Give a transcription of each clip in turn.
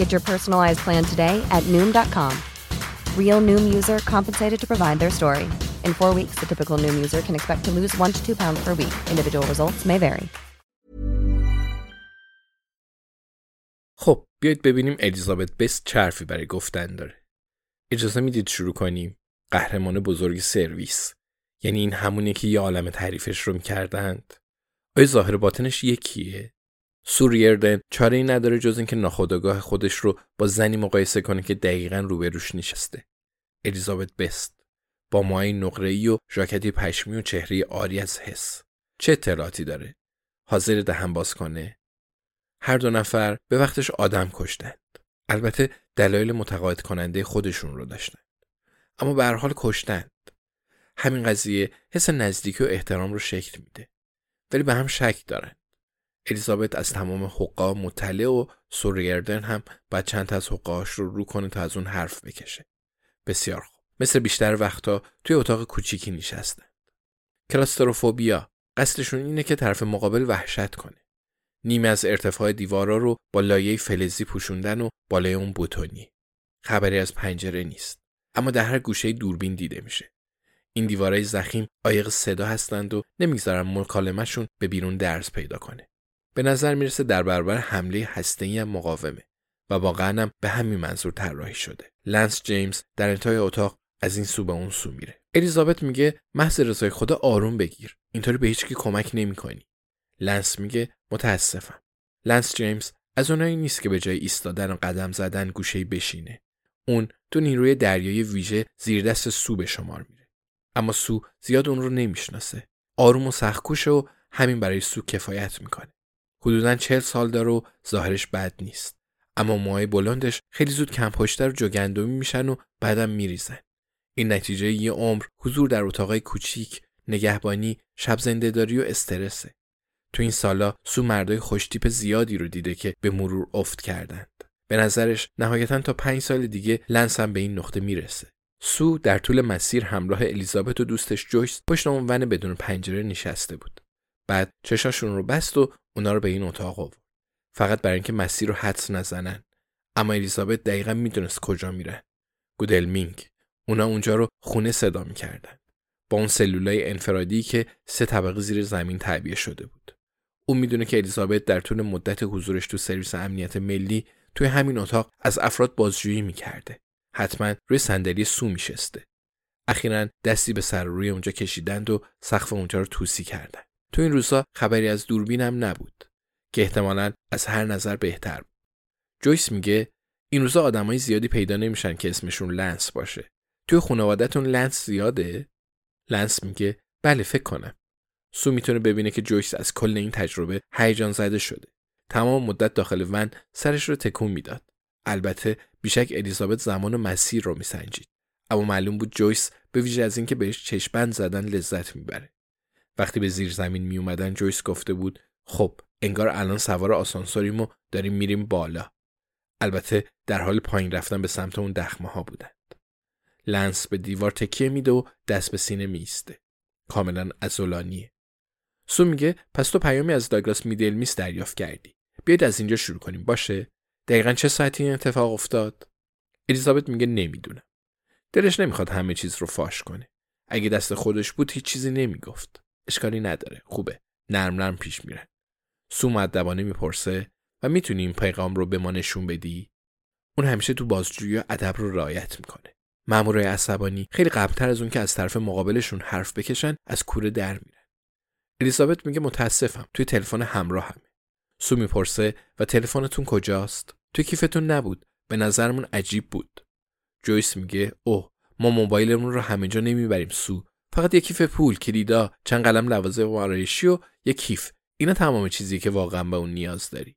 Get your personalized plan today at Noom.com. Real Noom user compensated to provide their story. In four weeks, the typical Noom user can expect to lose one to two pounds per week. Individual results may vary. خب بیایید ببینیم الیزابت بست چرفی برای گفتن داره. اجازه می‌دید شروع کنیم. قهرمان بزرگ سرویس. یعنی این همونیه که یه عالم تعریفش رو می‌کردند. آیا ظاهر باطنش یکیه؟ سوریردن چاره ای نداره جز اینکه ناخودآگاه خودش رو با زنی مقایسه کنه که دقیقا روبروش نشسته. الیزابت بست با موهای نقره‌ای و ژاکتی پشمی و چهره آری از حس. چه اطلاعاتی داره؟ حاضر دهن باز کنه؟ هر دو نفر به وقتش آدم کشتند. البته دلایل متقاعد کننده خودشون رو داشتند. اما به هر حال کشتند. همین قضیه حس نزدیکی و احترام رو شکل میده. ولی به هم شک دارن. الیزابت از تمام حقا مطلع و سوریردن هم باید چند از حقاش رو رو کنه تا از اون حرف بکشه. بسیار خوب. مثل بیشتر وقتا توی اتاق کوچیکی نشستند. کلاستروفوبیا قصدشون اینه که طرف مقابل وحشت کنه. نیمه از ارتفاع دیوارا رو با لایه فلزی پوشوندن و بالای اون بوتونی. خبری از پنجره نیست. اما در هر گوشه دوربین دیده میشه. این دیوارای زخیم عایق صدا هستند و نمی‌گذارن مکالمهشون به بیرون درس پیدا کنه. به نظر می‌رسه در برابر حمله هسته‌ای هم مقاومه و واقعا هم به همین منظور طراحی شده. لنس جیمز در انتهای اتاق از این سو به اون سو میره. الیزابت میگه محض رضای خدا آروم بگیر. اینطوری به هیچکی کمک نمی‌کنی. لنس میگه متاسفم. لنس جیمز از اونایی نیست که به جای ایستادن و قدم زدن گوشه بشینه. اون تو نیروی دریایی ویژه زیر دست سو به شمار میره. اما سو زیاد اون رو نمی‌شناسه. آروم و سختکوشه و همین برای سو کفایت می‌کنه. حدودا چهل سال داره و ظاهرش بد نیست. اما موهای بلندش خیلی زود کم پشتر و جوگندمی میشن و بعدم میریزن. این نتیجه یه عمر حضور در اتاقای کوچیک، نگهبانی، شب زندهداری و استرسه. تو این سالا سو مردای خوشتیپ زیادی رو دیده که به مرور افت کردند. به نظرش نهایتا تا پنج سال دیگه لنس هم به این نقطه می‌رسه. سو در طول مسیر همراه الیزابت و دوستش جویس پشت ون بدون پنجره نشسته بود. بعد چشاشون رو بست و اونا رو به این اتاق آورد. فقط برای اینکه مسیر رو حدس نزنن. اما الیزابت دقیقا می‌دونست کجا میرن. گودلمینگ. اونا اونجا رو خونه صدا می‌کردن. با اون سلولای انفرادی که سه طبقه زیر زمین تعبیه شده بود. اون می‌دونه که الیزابت در طول مدت حضورش تو سرویس امنیت ملی توی همین اتاق از افراد بازجویی می‌کرده. حتما روی صندلی سو میشسته. اخیرا دستی به سر روی اونجا کشیدند و سقف اونجا رو توسی کردند. تو این روزها خبری از دوربینم نبود که احتمالا از هر نظر بهتر بود. جویس میگه این روزا آدمای زیادی پیدا نمیشن که اسمشون لنس باشه. توی خانوادهتون لنس زیاده؟ لنس میگه بله فکر کنم. سو می‌تونه ببینه که جویس از کل این تجربه هیجان زده شده. تمام مدت داخل ون سرش رو تکون می‌داد. البته بیشک الیزابت زمان و مسیر رو میسنجید. اما معلوم بود جویس به ویژه از اینکه بهش چشم‌بند زدن لذت می‌بره. وقتی به زیر زمین می اومدن جویس گفته بود خب انگار الان سوار آسانسوریم و داریم میریم بالا البته در حال پایین رفتن به سمت اون دخمه ها بودند. لنس به دیوار تکیه میده و دست به سینه میسته. کاملا ازولانیه. سو میگه پس تو پیامی از داگلاس میدل میس دریافت کردی. بیاید از اینجا شروع کنیم باشه؟ دقیقا چه ساعتی این اتفاق افتاد؟ الیزابت میگه نمی‌دونم. دلش نمی‌خواد همه چیز رو فاش کنه. اگه دست خودش بود هیچ چیزی نمی‌گفت. اشکالی نداره. خوبه. نرم نرم پیش میره. سو مدبانه می‌پرسه و می‌تونی این پیغام رو به ما نشون بدی؟ اون همیشه تو بازجویی ادب رو رعایت می‌کنه. مامورای عصبانی خیلی قبلتر از اون که از طرف مقابلشون حرف بکشن از کوره در میرن. الیزابت میگه متاسفم توی تلفن همراه همه. سو می‌پرسه و تلفنتون کجاست؟ توی کیفتون نبود. به نظرمون عجیب بود. جویس میگه اوه ما موبایلمون رو همه جا نمی‌بریم سو. فقط یه کیف پول، کلیدا، چند قلم لوازم آرایشی و یه کیف. اینا تمام چیزی که واقعا به اون نیاز داری.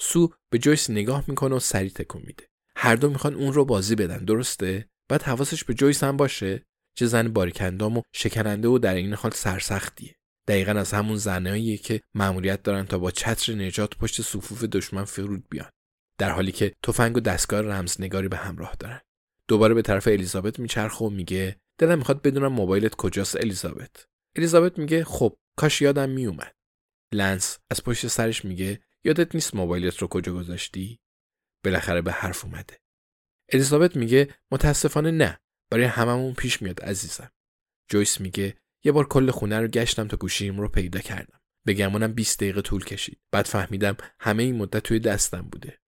سو به جویس نگاه می‌کنه و سری تکون میده. هر دو می‌خوان اون رو بازی بدن درسته؟ بعد حواسش به جویس هم باشه چه زن باریکندام و شکننده و در این حال سرسختیه. دقیقا از همون زنهاییه که مأموریت دارن تا با چتر نجات پشت صفوف دشمن فرود بیان. در حالی که تفنگ و دستگاه رمزنگاری به همراه دارن. دوباره به طرف الیزابت میچرخه و میگه دلم می‌خواد بدونم موبایلت کجاست الیزابت. الیزابت میگه خب کاش یادم میومد. لنس از پشت سرش میگه یادت نیست موبایلت رو کجا گذاشتی؟ بالاخره به حرف اومده. الیزابت میگه متاسفانه نه برای هممون پیش میاد عزیزم. جویس میگه یه بار کل خونه رو گشتم تا گوشیم رو پیدا کردم. به گمونم 20 دقیقه طول کشید. بعد فهمیدم همه این مدت توی دستم بوده.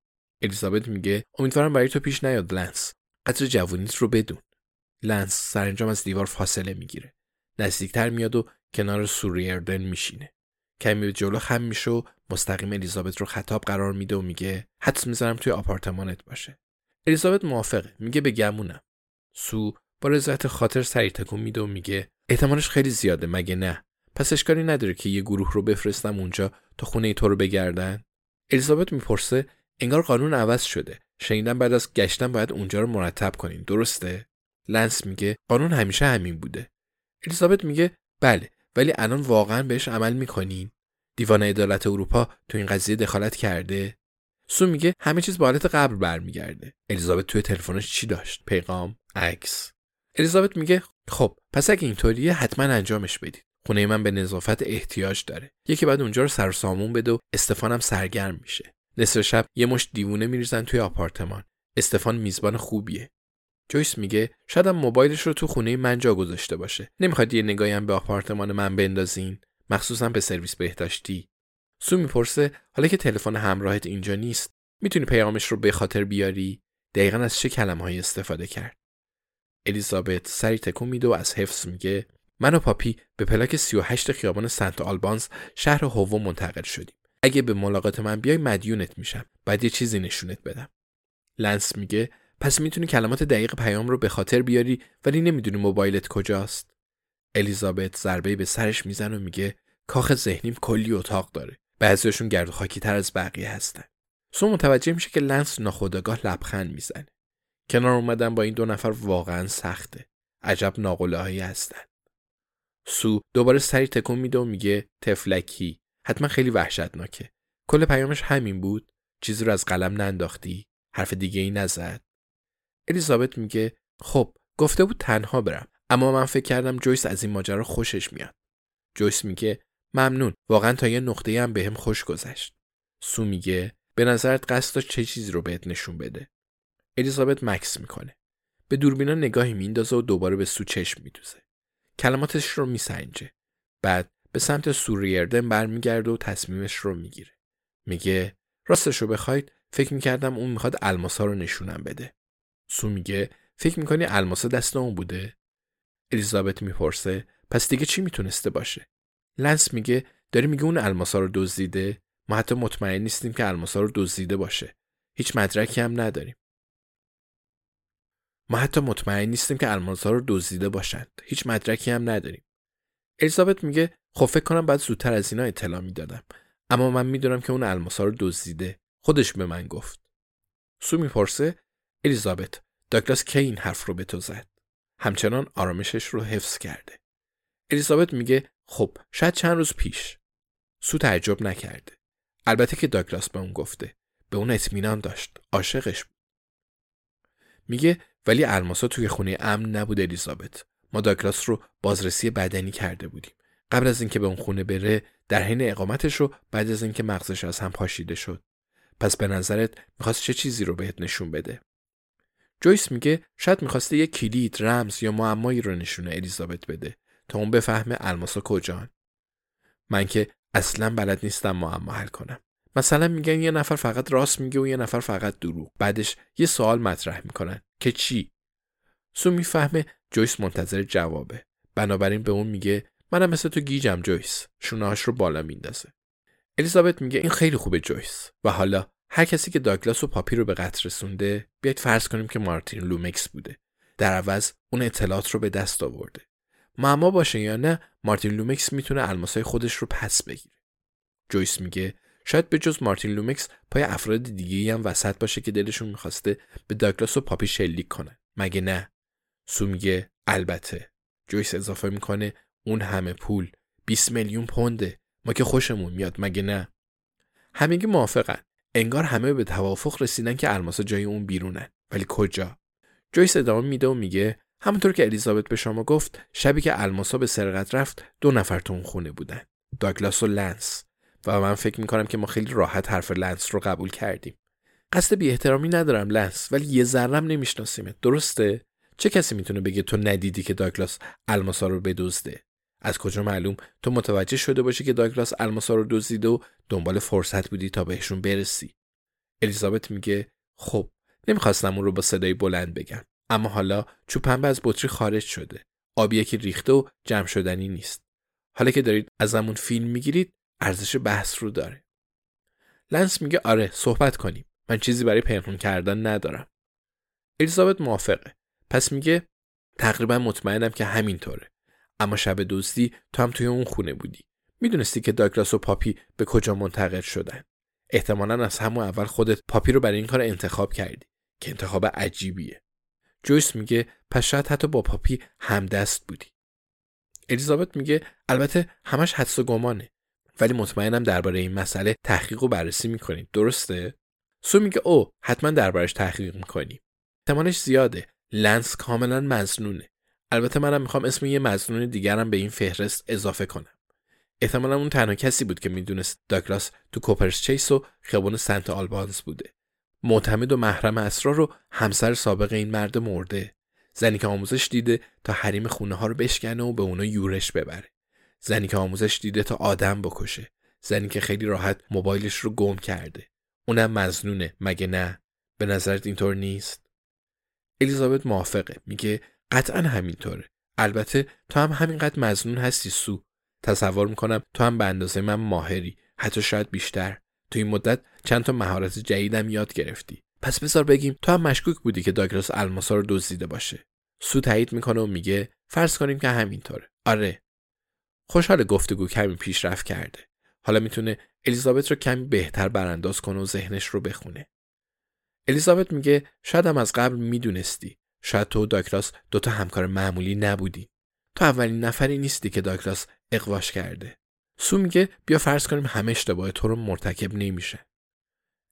الیزابت میگه امیدوارم برای تو پیش نیاد لنس. قدر جوونیت رو بدون. لنس سرانجام از دیوار فاصله می‌گیره. نزدیکتر میاد و کنار سوریردن میشینه. کمی به جلو خم میشه و مستقیم الیزابت رو خطاب قرار میده و میگه حدس می‌ذارم توی آپارتمانت باشه. الیزابت موافقه میگه به گمونم. سو با رضایت خاطر سری تکون میده و میگه احتمالش خیلی زیاده مگه نه پس اشکالی نداره که یه گروه رو بفرستم اونجا تا خونه ای تو رو بگردن الیزابت می‌پرسه انگار قانون عوض شده شنیدم بعد از گشتن باید اونجا رو مرتب کنین درسته لنس میگه قانون همیشه همین بوده. الیزابت میگه بله ولی الان واقعا بهش عمل می‌کنین. دیوان عدالت اروپا تو این قضیه دخالت کرده. سو میگه همه چیز به حالت قبل برمیگرده. الیزابت توی تلفنش چی داشت؟ پیغام عکس. الیزابت میگه خب پس اگه اینطوریه حتما انجامش بدید. خونه من به نظافت احتیاج داره. یکی بعد اونجا رو سر سامون بده و استفانم سرگرم میشه. نصف شب یه مش دیوونه میریزن توی آپارتمان. استفان میزبان خوبیه. جویس میگه شاید موبایلش رو تو خونه من جا گذاشته باشه. نمی‌خواد یه نگاهی هم به آپارتمان من بندازین؟ مخصوصا به سرویس بهداشتی. سو می‌پرسه حالا که تلفن همراهت اینجا نیست می‌تونی پیامش رو به خاطر بیاری؟ دقیقا از چه کلمه‌هایی استفاده کرد؟ الیزابت سری تکون میده و از حفظ میگه من و پاپی به پلاک 38 خیابان سنت آلبانز شهر هوو منتقل شدیم. اگه به ملاقات من بیای مدیونت میشم. بعد یه چیزی نشونت بدم. لنس میگه پس می‌تونی کلمات دقیق پیام رو به خاطر بیاری ولی نمی‌دونی موبایلت کجاست. الیزابت ضربه به سرش می‌زنه و میگه کاخ ذهنیم کلی اتاق داره. بعضیشون گرد خاکی تر از بقیه هستن. سو متوجه میشه که لنس ناخودآگاه لبخند می‌زنه. کنار اومدن با این دو نفر واقعا سخته. عجب ناقله هایی هستن. سو دوباره سری تکون میده و میگه تفلکی. حتما خیلی وحشتناکه. کل پیامش همین بود. چیزی رو از قلم ننداختی. حرف دیگه ای نزد. الیزابت میگه خب گفته بود تنها برم اما من فکر کردم جویس از این ماجرا خوشش میاد. جویس میگه ممنون واقعا تا یه نقطه هم بهم خوش گذشت. سو میگه به نظرت قصد چه چیزی رو بهت نشون بده؟ الیزابت مکس می‌کنه. به دوربینا نگاهی میندازه و دوباره به سو چشم میدوزه. کلماتش رو میسنجه. بعد به سمت سوریردن برمیگرده و تصمیمش رو می‌گیره. میگه راستش رو بخواید فکر می‌کردم اون می‌خواد الماسا رو نشونم بده. سو میگه فکر می‌کنی الماسا دست اون بوده؟ الیزابت می‌پرسه پس دیگه چی می‌تونسته باشه؟ لنس میگه داری میگه اون الماسا رو دزدیده؟ ما حتی مطمئن نیستیم که الماسا رو دزدیده باشه. هیچ مدرکی هم نداریم. ما حتی مطمئن نیستیم که الماسا رو دزدیده باشند هیچ مدرکی هم نداریم. الیزابت میگه خب فکر کنم بعد زودتر از اینا اطلاع می‌دادم. اما من می‌دونم که اون الماسا رو دزدیده. خودش به من گفت. سو می‌پرسه الیزابت داگلاس کی این حرف رو به تو زد. همچنان آرامشش رو حفظ کرده. الیزابت میگه خب شاید چند روز پیش. سو تعجب نکرده. البته که داگلاس به اون گفته. به اون اطمینان داشت. عاشقش بود. میگه ولی الماسا توی خونه امن نبود الیزابت. ما داگلاس رو بازرسی بدنی کرده بودیم. قبل از اینکه به اون خونه بره در حین اقامتش رو بعد از اینکه مغزش از هم پاشیده شد. پس به نظرت می‌خواست چه چیزی رو بهت نشون بده؟ جویس میگه شاید می‌خواسته یه کلید رمز یا معمایی رو نشونه الیزابت بده تا اون بفهمه الماسا کجان. من که اصلا بلد نیستم معما حل کنم. مثلا میگن یه نفر فقط راست میگه و یه نفر فقط دروغ. بعدش یه سوال مطرح می‌کنن. که چی؟ سو می‌فهمه جویس منتظر جوابه. بنابراین به اون میگه منم مثل تو گیجم جویس. شونهاش رو بالا میندازه. الیزابت میگه این خیلی خوبه جویس. و حالا هر کسی که داگلاس و پاپی رو به قتل رسونده بیاید فرض کنیم که مارتین لومکس بوده. در عوض اون اطلاعات رو به دست آورده. معما باشه یا نه مارتین لومکس می‌تونه الماسای خودش رو پس بگیره. جویس میگه شاید به جز مارتین لومکس پای افراد دیگه هم وسط باشه که دلشون می‌خواسته به داگلاس و پاپی شلیک کنه. مگه نه؟ سو میگه البته. جویس اضافه می‌کنه اون همه پول 20 میلیون پونده. ما که خوشمون میاد مگه نه؟ همگی موافقن. انگار همه به توافق رسیدن که الماسا جایی اون بیرونن ولی کجا؟ جویس ادامه میده و میگه همونطور که الیزابت به شما گفت شبی که الماسا به سرقت رفت دو نفر تو اون خونه بودن داگلاس و لنس. و من فکر می‌کنم که ما خیلی راحت حرف لنس رو قبول کردیم. قصد بی احترامی ندارم لنس ولی یه ذرم نمیشناسیمت. درسته؟ چه کسی می‌تونه بگه تو ندیدی که داگلاس الماسا رو بدزده؟ از کجا معلوم؟ تو متوجه شده باشی که داگلاس الماسا رو دزدیده و دنبال فرصت بودی تا بهشون برسی. الیزابت میگه خب نمی‌خواستم اون رو با صدای بلند بگم. اما حالا چوب پنبه از بطری خارج شده. آبی یکی ریخته و جمع شدنی نیست. حالا که دارید ازمون فیلم می‌گیرید ارزش بحث رو داره. لنس میگه آره صحبت کنیم. من چیزی برای پنهون کردن ندارم. الیزابت موافقه. پس میگه تقریبا مطمئنم که همینطوره. اما شب دزدی تو هم توی اون خونه بودی. می‌دونستی که داگلاس و پاپی به کجا منتقل شدن. احتمالا از همون اول خودت پاپی رو برای این کار انتخاب کردی که انتخاب عجیبیه. جویس میگه پس شاید حتی با پاپی همدست بودی. الیزابت میگه البته همش حدس و گمانه. ولی مطمئنم درباره این مسئله تحقیق و بررسی می‌کنید درسته؟ سو میگه او حتما دربارش تحقیق می‌کنیم احتمالش زیاده. لنس کاملا مزنونه البته منم می‌خوام اسم یه مزنون دیگرم به این فهرست اضافه کنم. احتمالا اون تنها کسی بود که می‌دونست داگلاس تو کوپرس چیس و خیابون سنت آلبانز بوده. معتمد و محرم اسرار رو همسر سابق این مرد مرده. زنی که آموزش دیده تا حریم خونه ها رو بشکنه و به اونا یورش ببره. زنی که آموزش دیده تا آدم بکشه. زنی که خیلی راحت موبایلش رو گم کرده. اونم مزنونه مگه نه؟ به نظرت اینطور نیست؟ الیزابت موافقه. میگه قطعا همینطوره. البته تو هم همینقدر مزنون هستی سو. تصور می‌کنم تو هم به اندازه من ماهری حتی شاید بیشتر. تو این مدت چند تا مهارت جدیدم یاد گرفتی. پس بذار بگیم تو هم مشکوک بودی که داگلاس الماسا رو دزدیده باشه. سو تایید می‌کنه و میگه فرض کنیم که همینطوره. آره. خوشحال گفتگو کمی پیشرفت کرده. حالا می‌تونه الیزابت رو کمی بهتر برانداز کنه و ذهنش رو بخونه. الیزابت میگه شاید هم از قبل می‌دونستی. شاید تو و داگلاس دوتا همکار معمولی نبودی. تو اولین نفری نیستی که داگلاس اقواش کرده. سو میگه بیا فرض کنیم همه اشتباه تو رو مرتکب نمیشه.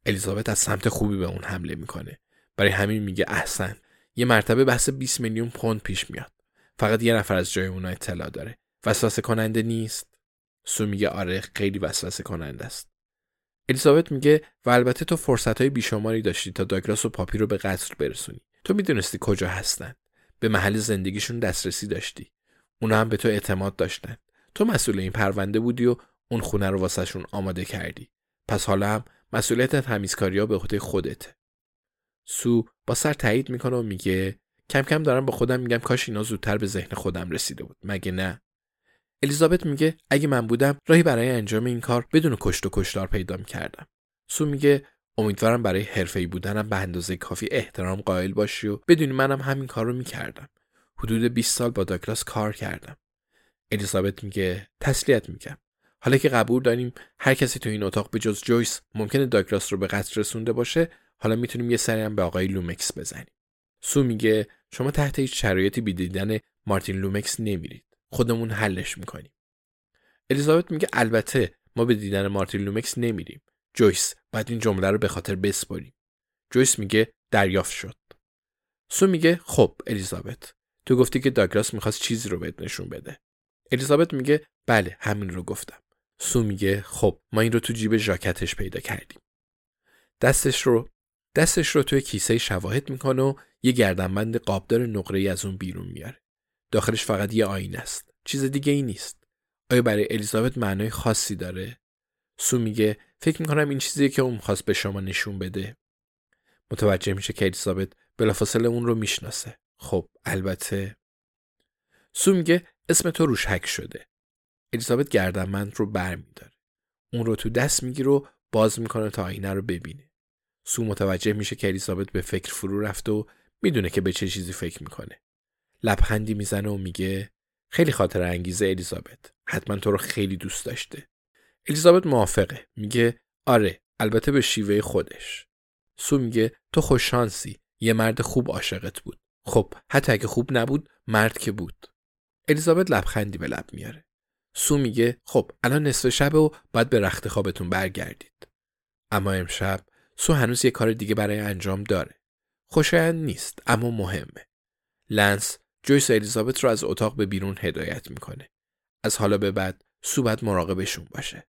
الیزابت از سمت خوبی به اون حمله می‌کنه. برای همین میگه احسن یه مرتبه بحث 20 میلیون پوند پیش میاد. فقط یه نفر از جای اونا اطلاع داره. وسوسه کننده نیست. سو میگه آره خیلی وسوسه کننده است. الیزابت میگه و البته تو فرصت های بیشماری داشتی تا داگلاس و پاپی رو به قتل برسونی. تو می‌دونستی کجا هستن. به محل زندگیشون دسترسی داشتی. اونا هم به تو اعتماد داشتن. تو مسئول این پرونده بودی و اون خونه رو واسهشون آماده کردی. پس حالا هم مسئولیت تمیزکاری ها به عهده خودته. سو با سر تایید می‌کنه و میگه کم کم دارم با خودم میگم کاش اینا زودتر به ذهن خودم رسیده بود. مگه نه؟ الیزابت میگه اگه من بودم راهی برای انجام این کار بدون کشت و کشتار پیدا می‌کردم. سو میگه امیدوارم برای حرفه‌ای بودنم به اندازه کافی احترام قائل باشی و بدونی منم همین کار رو می‌کردم. حدود 20 سال با داکلاس کار کردم. الیزابت میگه تسلیت میگم حالا که قبول داریم هر کسی تو این اتاق به جز جویس ممکنه داگلاس رو به قتل رسونده باشه حالا می‌تونیم یه سری هم به آقای لومکس بزنیم. سو میگه شما تحت هیچ شرایطی به دیدن مارتین لومکس نمیرید. خودمون حلش می‌کنیم. الیزابت میگه البته ما به دیدن مارتین لومکس نمیریم. جویس باید این جمله رو به خاطر بسپاریم جویس میگه دریافت شد. سو میگه خب الیزابت. تو گفتی که داگلاس می‌خواست چیزی رو بهت نشون بده. الیزابت میگه بله همین رو گفتم. سو میگه خب ما این رو تو جیب ژاکتش پیدا کردیم. دستش رو دستش رو توی کیسه شواهد می‌کنه و یه گردنبند قابدار نقره از اون بیرون میاره. داخلش فقط یه آینه است. چیز دیگه ای نیست. آیا برای الیزابت معنای خاصی داره؟ سو میگه فکر می‌کنم این چیزیه که اون خواست به شما نشون بده. متوجه میشه که الیزابت بلافاصله اون رو می‌شناسه. خب البته. سو میگه اسم تو روش حک شده. الیزابت گردنبند رو بر میداره اون رو تو دست می‌گیره و باز می‌کنه تا آینه رو ببینه. سو متوجه میشه که الیزابت به فکر فرو رفته و می‌دونه که به چه چیزی فکر می‌کنه. لبخندی می‌زنه و میگه خیلی خاطر انگیزه الیزابت حتما تو رو خیلی دوست داشته. الیزابت موافقه. میگه آره البته به شیوه خودش. سو میگه تو خوششانسی یه مرد خوب عاشقت بود. خب حتی اگه خوب نبود مرد که بود. الیزابت لبخندی به لب میاره. سو میگه خب الان نصف شب و باید به رخت خوابتون برگردید. اما امشب سو هنوز یه کار دیگه برای انجام داره. خوشایند نیست اما مهمه. لنس جویس و الیزابت رو از اتاق به بیرون هدایت می‌کنه. از حالا به بعد سو باید مراقبشون باشه.